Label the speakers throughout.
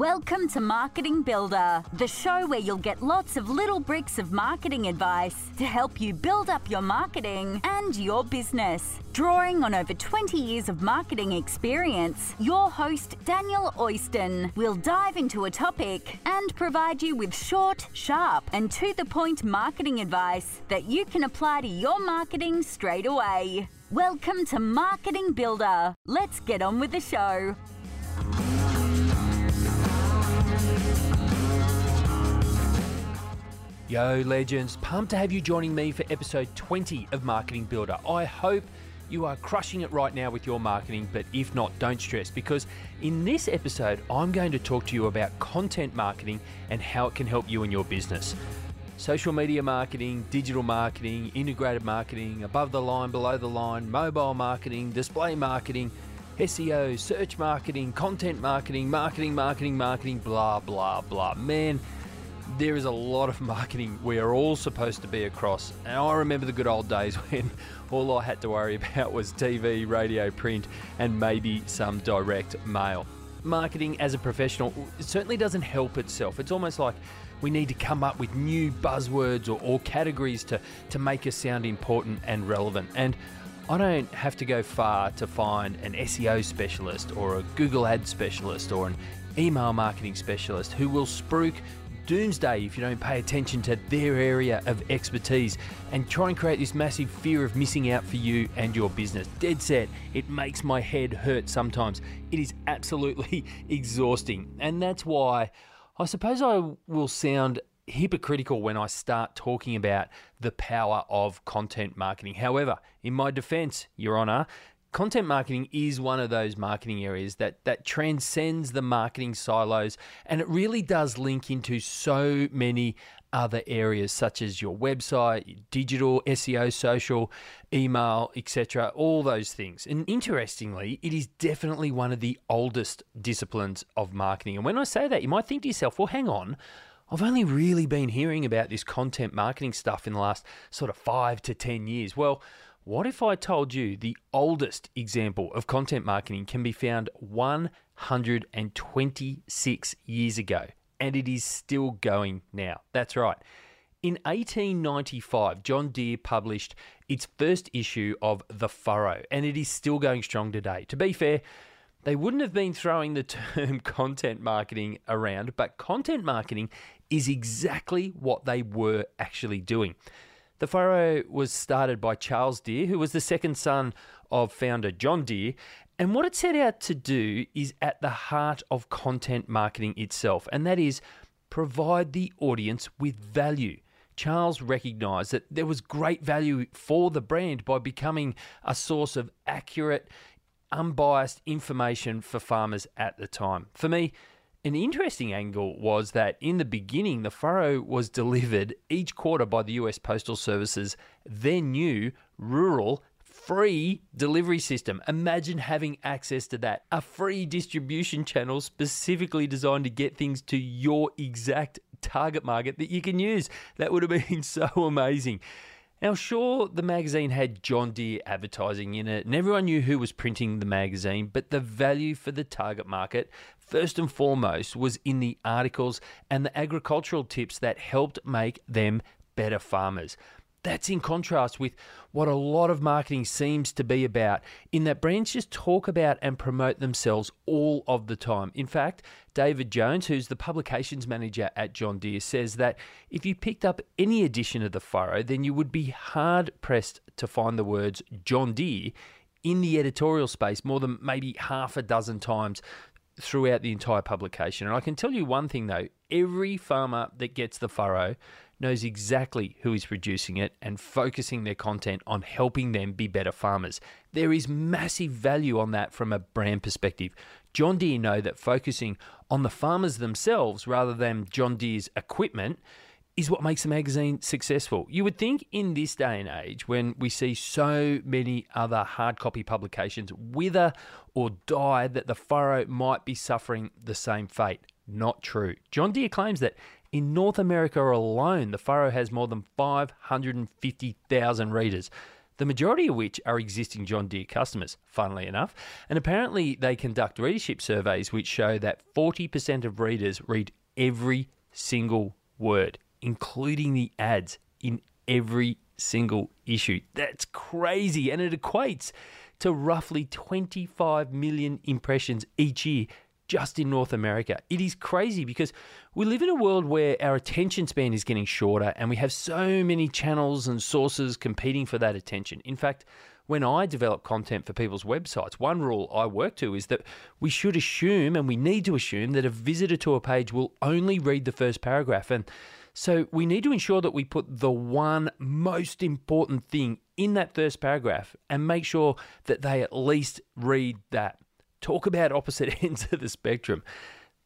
Speaker 1: Welcome to Marketing Builder, the show where you'll get lots of little bricks of marketing advice to help you build up your marketing and your business. Drawing on over 20 years of marketing experience, your host, Daniel Oyston, will dive into a topic and provide you with short, sharp, and to the point marketing advice that you can apply to your marketing straight away. Welcome to Marketing Builder. Let's get on with the show.
Speaker 2: Yo, legends, pumped to have you joining me for episode 20 of Marketing Builder. I hope you are crushing it right now with your marketing, but if not, don't stress because in this episode, I'm going to talk to you about content marketing and how it can help you in your business. Social media marketing, digital marketing, integrated marketing, above the line, below the line, mobile marketing, display marketing, SEO, search marketing, content marketing, marketing, marketing, marketing, blah, blah, blah. Man, there is a lot of marketing we are all supposed to be across. And I remember the good old days when all I had to worry about was TV, radio, print, and maybe some direct mail. Marketing as a professional certainly doesn't help itself. It's almost like we need to come up with new buzzwords or, or categories to, to make us sound important and relevant. And I don't have to go far to find an SEO specialist or a Google ad specialist or an email marketing specialist who will spruik doomsday if you don't pay attention to their area of expertise and try and create this massive fear of missing out for you and your business. Dead set, it makes my head hurt sometimes. It is absolutely exhausting. And that's why I suppose I will sound hypocritical when I start talking about the power of content marketing. However, in my defense, Your Honor, Content marketing is one of those marketing areas that that transcends the marketing silos and it really does link into so many other areas such as your website, digital, SEO, social, email, etc., all those things. And interestingly, it is definitely one of the oldest disciplines of marketing. And when I say that, you might think to yourself, well, hang on, I've only really been hearing about this content marketing stuff in the last sort of five to 10 years. Well, what if I told you the oldest example of content marketing can be found 126 years ago and it is still going now? That's right. In 1895, John Deere published its first issue of The Furrow, and it is still going strong today. To be fair, they wouldn't have been throwing the term content marketing around, but content marketing is exactly what they were actually doing. The Furrow was started by Charles Deere, who was the second son of founder John Deere. And what it set out to do is at the heart of content marketing itself, and that is provide the audience with value. Charles recognised that there was great value for the brand by becoming a source of accurate, unbiased information for farmers at the time. For me, an interesting angle was that in the beginning, the furrow was delivered each quarter by the US Postal Service's then new rural free delivery system. Imagine having access to that. A free distribution channel specifically designed to get things to your exact target market that you can use. That would have been so amazing. Now, sure, the magazine had John Deere advertising in it, and everyone knew who was printing the magazine, but the value for the target market, first and foremost, was in the articles and the agricultural tips that helped make them better farmers. That's in contrast with what a lot of marketing seems to be about, in that brands just talk about and promote themselves all of the time. In fact, David Jones, who's the publications manager at John Deere, says that if you picked up any edition of The Furrow, then you would be hard pressed to find the words John Deere in the editorial space more than maybe half a dozen times throughout the entire publication. And I can tell you one thing though every farmer that gets the furrow knows exactly who is producing it and focusing their content on helping them be better farmers. There is massive value on that from a brand perspective. John Deere know that focusing on the farmers themselves rather than John Deere's equipment is what makes a magazine successful. You would think in this day and age, when we see so many other hard copy publications wither or die, that the furrow might be suffering the same fate. Not true. John Deere claims that in North America alone, the furrow has more than 550,000 readers. the majority of which are existing John Deere customers, funnily enough. And apparently, they conduct readership surveys which show that 40% of readers read every single word, including the ads in every single issue. That's crazy. And it equates to roughly 25 million impressions each year just in North America. It is crazy because we live in a world where our attention span is getting shorter and we have so many channels and sources competing for that attention. In fact, when I develop content for people's websites, one rule I work to is that we should assume and we need to assume that a visitor to a page will only read the first paragraph. And so we need to ensure that we put the one most important thing in that first paragraph and make sure that they at least read that. Talk about opposite ends of the spectrum.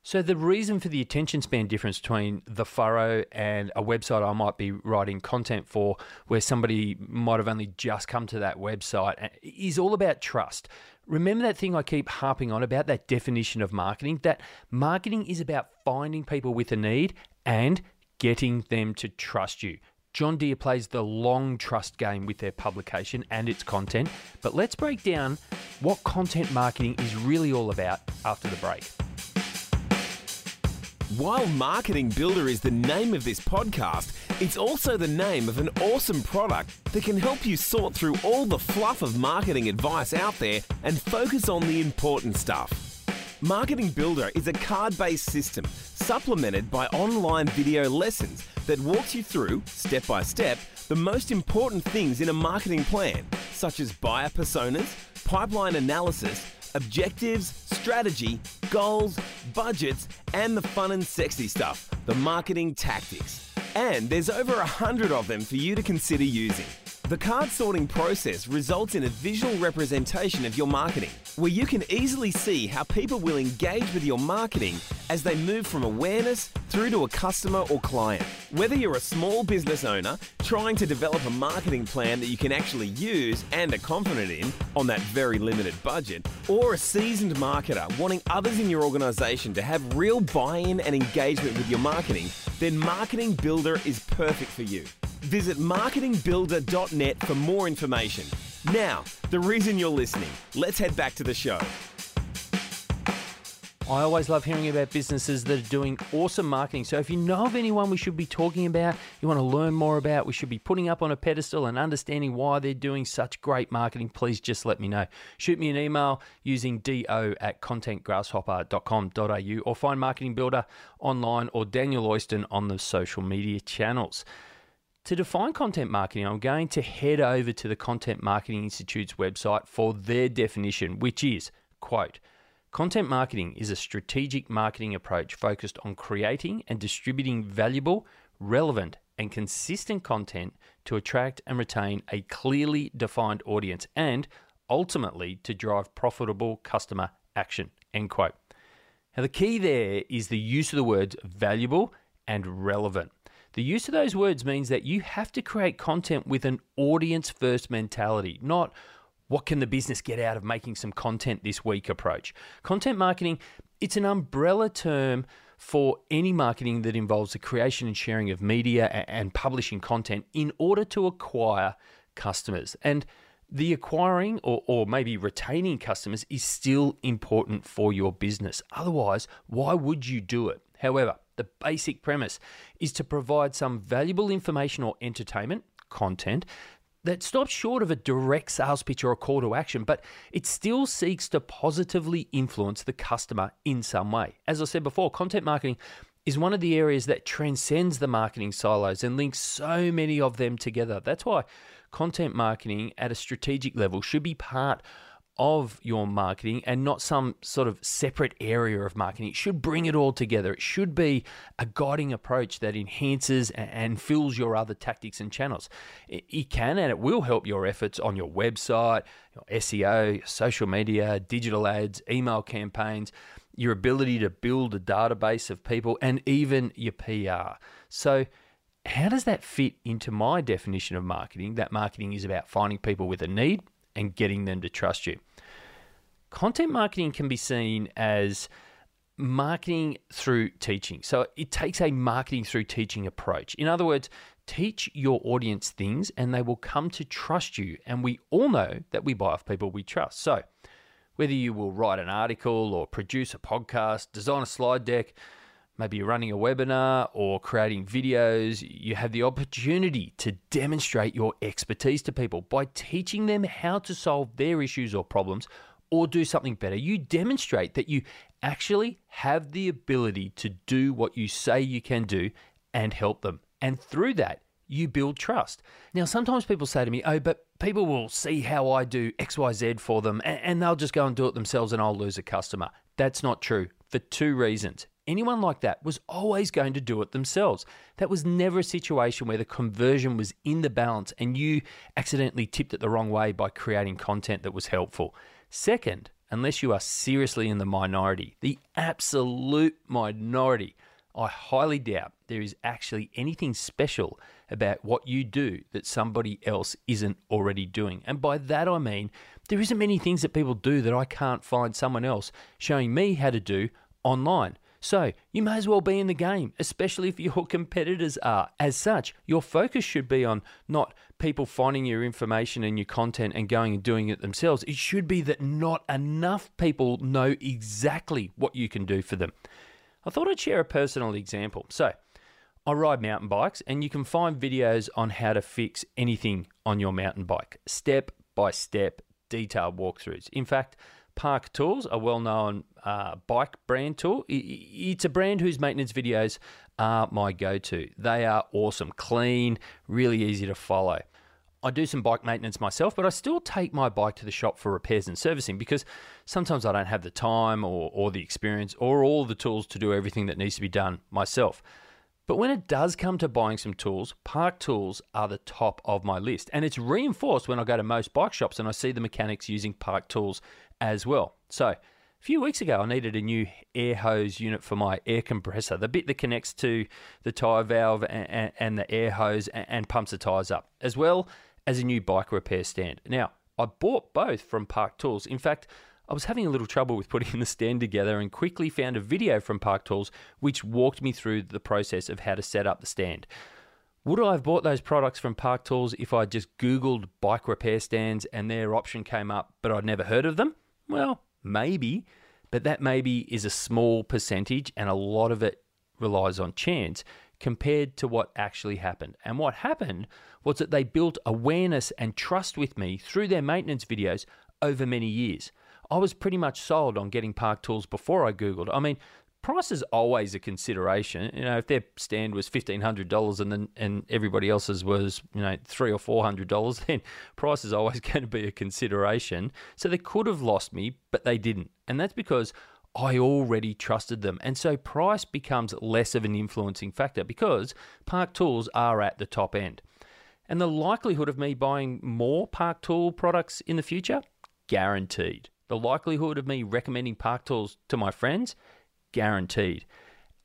Speaker 2: So, the reason for the attention span difference between the furrow and a website I might be writing content for, where somebody might have only just come to that website, uh, is all about trust. Remember that thing I keep harping on about that definition of marketing? That marketing is about finding people with a need and getting them to trust you. John Deere plays the long trust game with their publication and its content, but let's break down what content marketing is really all about after the break.
Speaker 3: While Marketing Builder is the name of this podcast, it's also the name of an awesome product that can help you sort through all the fluff of marketing advice out there and focus on the important stuff. Marketing Builder is a card based system supplemented by online video lessons that walks you through, step by step, the most important things in a marketing plan, such as buyer personas, pipeline analysis, objectives, strategy, goals, budgets, and the fun and sexy stuff, the marketing tactics. And there's over a hundred of them for you to consider using. The card sorting process results in a visual representation of your marketing, where you can easily see how people will engage with your marketing as they move from awareness through to a customer or client. Whether you're a small business owner trying to develop a marketing plan that you can actually use and are confident in on that very limited budget, or a seasoned marketer wanting others in your organization to have real buy in and engagement with your marketing, then Marketing Builder is perfect for you. Visit marketingbuilder.net for more information. Now, the reason you're listening. Let's head back to the show.
Speaker 2: I always love hearing about businesses that are doing awesome marketing. So if you know of anyone we should be talking about, you want to learn more about, we should be putting up on a pedestal and understanding why they're doing such great marketing, please just let me know. Shoot me an email using do at contentgrasshopper.com.au or find Marketing Builder online or Daniel Oyston on the social media channels. To define content marketing, I'm going to head over to the Content Marketing Institute's website for their definition, which is, quote, Content marketing is a strategic marketing approach focused on creating and distributing valuable, relevant, and consistent content to attract and retain a clearly defined audience and ultimately to drive profitable customer action. End quote. Now, the key there is the use of the words valuable and relevant. The use of those words means that you have to create content with an audience first mentality, not what can the business get out of making some content this week approach. Content marketing, it's an umbrella term for any marketing that involves the creation and sharing of media and publishing content in order to acquire customers. And the acquiring or, or maybe retaining customers is still important for your business. Otherwise, why would you do it? However, the basic premise is to provide some valuable information or entertainment, content, that stops short of a direct sales pitch or a call to action, but it still seeks to positively influence the customer in some way. As I said before, content marketing is one of the areas that transcends the marketing silos and links so many of them together. That's why content marketing at a strategic level should be part of your marketing and not some sort of separate area of marketing. It should bring it all together. It should be a guiding approach that enhances and fills your other tactics and channels. It can and it will help your efforts on your website, your SEO, social media, digital ads, email campaigns, your ability to build a database of people, and even your PR. So, how does that fit into my definition of marketing? That marketing is about finding people with a need and getting them to trust you. Content marketing can be seen as marketing through teaching. So it takes a marketing through teaching approach. In other words, teach your audience things and they will come to trust you. And we all know that we buy off people we trust. So whether you will write an article or produce a podcast, design a slide deck, maybe you're running a webinar or creating videos, you have the opportunity to demonstrate your expertise to people by teaching them how to solve their issues or problems or do something better. You demonstrate that you actually have the ability to do what you say you can do and help them. And through that, you build trust. Now, sometimes people say to me, Oh, but people will see how I do XYZ for them and they'll just go and do it themselves and I'll lose a customer. That's not true for two reasons. Anyone like that was always going to do it themselves. That was never a situation where the conversion was in the balance and you accidentally tipped it the wrong way by creating content that was helpful. Second, unless you are seriously in the minority, the absolute minority, I highly doubt there is actually anything special about what you do that somebody else isn't already doing. And by that I mean there isn't many things that people do that I can't find someone else showing me how to do online. So you may as well be in the game, especially if your competitors are. As such, your focus should be on not people finding your information and your content and going and doing it themselves. It should be that not enough people know exactly what you can do for them. I thought I'd share a personal example. So, I ride mountain bikes, and you can find videos on how to fix anything on your mountain bike, step by step, detailed walkthroughs. In fact, Park Tools, a well known uh, bike brand tool. It's a brand whose maintenance videos are my go to. They are awesome, clean, really easy to follow. I do some bike maintenance myself, but I still take my bike to the shop for repairs and servicing because sometimes I don't have the time or, or the experience or all the tools to do everything that needs to be done myself. But when it does come to buying some tools, Park Tools are the top of my list. And it's reinforced when I go to most bike shops and I see the mechanics using Park Tools as well. So, a few weeks ago, I needed a new air hose unit for my air compressor, the bit that connects to the tyre valve and, and, the air hose and, and pumps the tyres up, as well as a new bike repair stand. Now, I bought both from Park Tools. In fact, I was having a little trouble with putting the stand together and quickly found a video from Park Tools which walked me through the process of how to set up the stand. Would I have bought those products from Park Tools if I just Googled bike repair stands and their option came up, but I'd never heard of them? Well, maybe, but that maybe is a small percentage and a lot of it relies on chance compared to what actually happened. And what happened was that they built awareness and trust with me through their maintenance videos over many years. I was pretty much sold on getting Park Tools before I Googled. I mean, price is always a consideration. You know, if their stand was fifteen hundred dollars and then and everybody else's was you know three or four hundred dollars, then price is always going to be a consideration. So they could have lost me, but they didn't, and that's because I already trusted them. And so price becomes less of an influencing factor because Park Tools are at the top end. And the likelihood of me buying more Park Tool products in the future, guaranteed. The likelihood of me recommending Park Tools to my friends, guaranteed.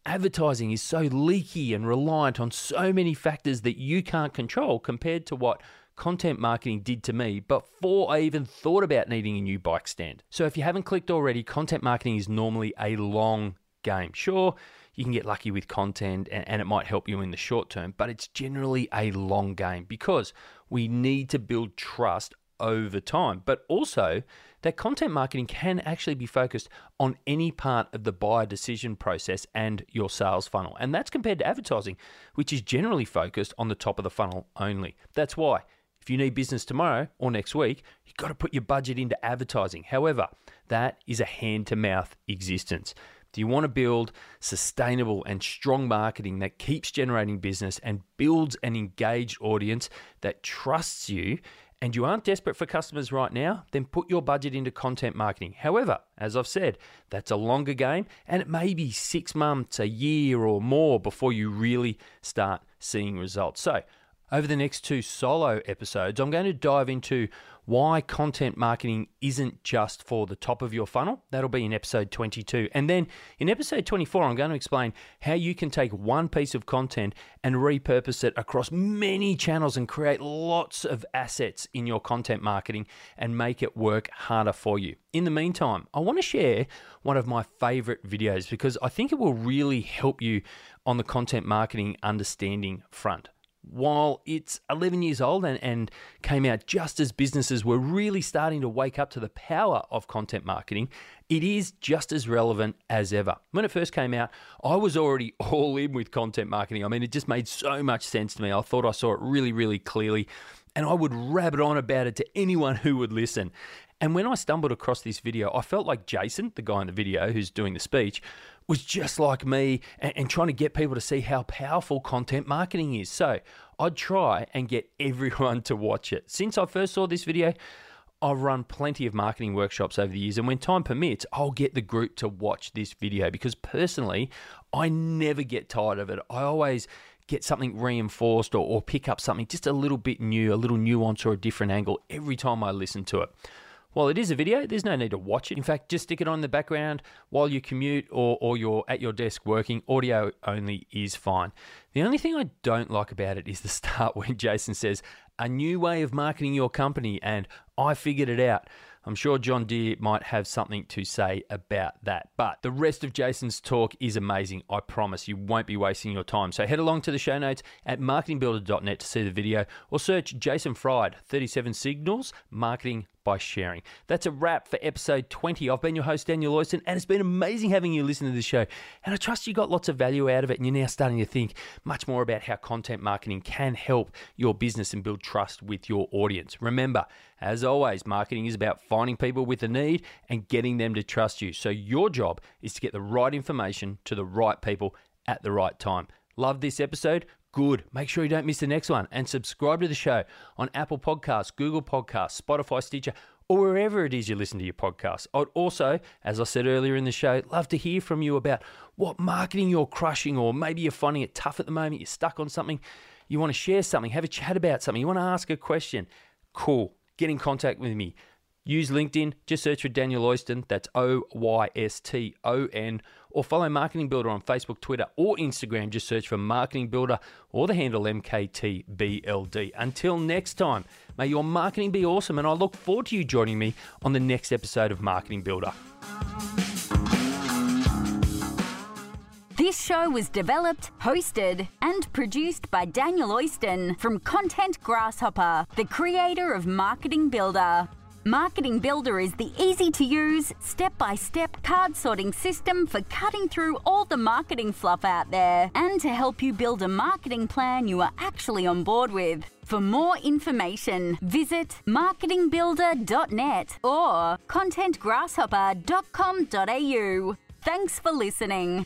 Speaker 2: Advertising is so leaky and reliant on so many factors that you can't control compared to what content marketing did to me before I even thought about needing a new bike stand. So if you haven't clicked already, content marketing is normally a long game. Sure, you can get lucky with content and, it might help you in the short term, but it's generally a long game because we need to build trust over time. But also, that content marketing can actually be focused on any part of the buyer decision process and your sales funnel. And that's compared to advertising, which is generally focused on the top of the funnel only. That's why if you need business tomorrow or next week, you've got to put your budget into advertising. However, that is a hand to mouth existence. Do you want to build sustainable and strong marketing that keeps generating business and builds an engaged audience that trusts you and you aren't desperate for customers right now, then put your budget into content marketing. However, as I've said, that's a longer game and it may be six months, a year, or more before you really start seeing results. So, over the next two solo episodes, I'm going to dive into why content marketing isn't just for the top of your funnel. That'll be in episode 22. And then in episode 24, I'm going to explain how you can take one piece of content and repurpose it across many channels and create lots of assets in your content marketing and make it work harder for you. In the meantime, I want to share one of my favorite videos because I think it will really help you on the content marketing understanding front while it's 11 years old and, and came out just as businesses were really starting to wake up to the power of content marketing, it is just as relevant as ever. When it first came out, I was already all in with content marketing. I mean, it just made so much sense to me. I thought I saw it really, really clearly, and I would rabbit on about it to anyone who would listen. And when I stumbled across this video, I felt like Jason, the guy in the video who's doing the speech, was just like me and, and, trying to get people to see how powerful content marketing is. So I'd try and get everyone to watch it. Since I first saw this video, I've run plenty of marketing workshops over the years, and when time permits, I'll get the group to watch this video because personally, I never get tired of it. I always get something reinforced or, or pick up something just a little bit new, a little nuance or a different angle every time I listen to it. While it is a video, there's no need to watch it. In fact, just stick it on in the background while you commute or, or you're at your desk working. Audio only is fine. The only thing I don't like about it is the start when Jason says, a new way of marketing your company, and I figured it out. I'm sure John Deere might have something to say about that. But the rest of Jason's talk is amazing. I promise you won't be wasting your time. So head along to the show notes at marketingbuilder.net to see the video or search Jason Fried 37 Signals Marketing by sharing. That's a wrap for episode 20. I've been your host, Daniel Oyston, and it's been amazing having you listen to the show. And I trust you got lots of value out of it, and you're now starting to think much more about how content marketing can help your business and build trust with your audience. Remember, as always, marketing is about finding people with a need and getting them to trust you. So your job is to get the right information to the right people at the right time. Love this episode? Good. Make sure you don't miss the next one and subscribe to the show on Apple Podcasts, Google Podcasts, Spotify, Stitcher, or wherever it is you listen to your podcast. I'd also, as I said earlier in the show, love to hear from you about what marketing you're crushing, or maybe you're finding it tough at the moment, you're stuck on something, you want to share something, have a chat about something, you want to ask a question. Cool. Get in contact with me. Use LinkedIn, just search for Daniel Oyston, that's O Y S T O N, or follow Marketing Builder on Facebook, Twitter, or Instagram. Just search for Marketing Builder or the handle MKTBLD. Until next time, may your marketing be awesome, and I look forward to you joining me on the next episode of Marketing Builder.
Speaker 1: This show was developed, hosted, and produced by Daniel Oyston from Content Grasshopper, the creator of Marketing Builder. Marketing Builder is the easy to use, step by step card sorting system for cutting through all the marketing fluff out there and to help you build a marketing plan you are actually on board with. For more information, visit marketingbuilder.net or contentgrasshopper.com.au. Thanks for listening.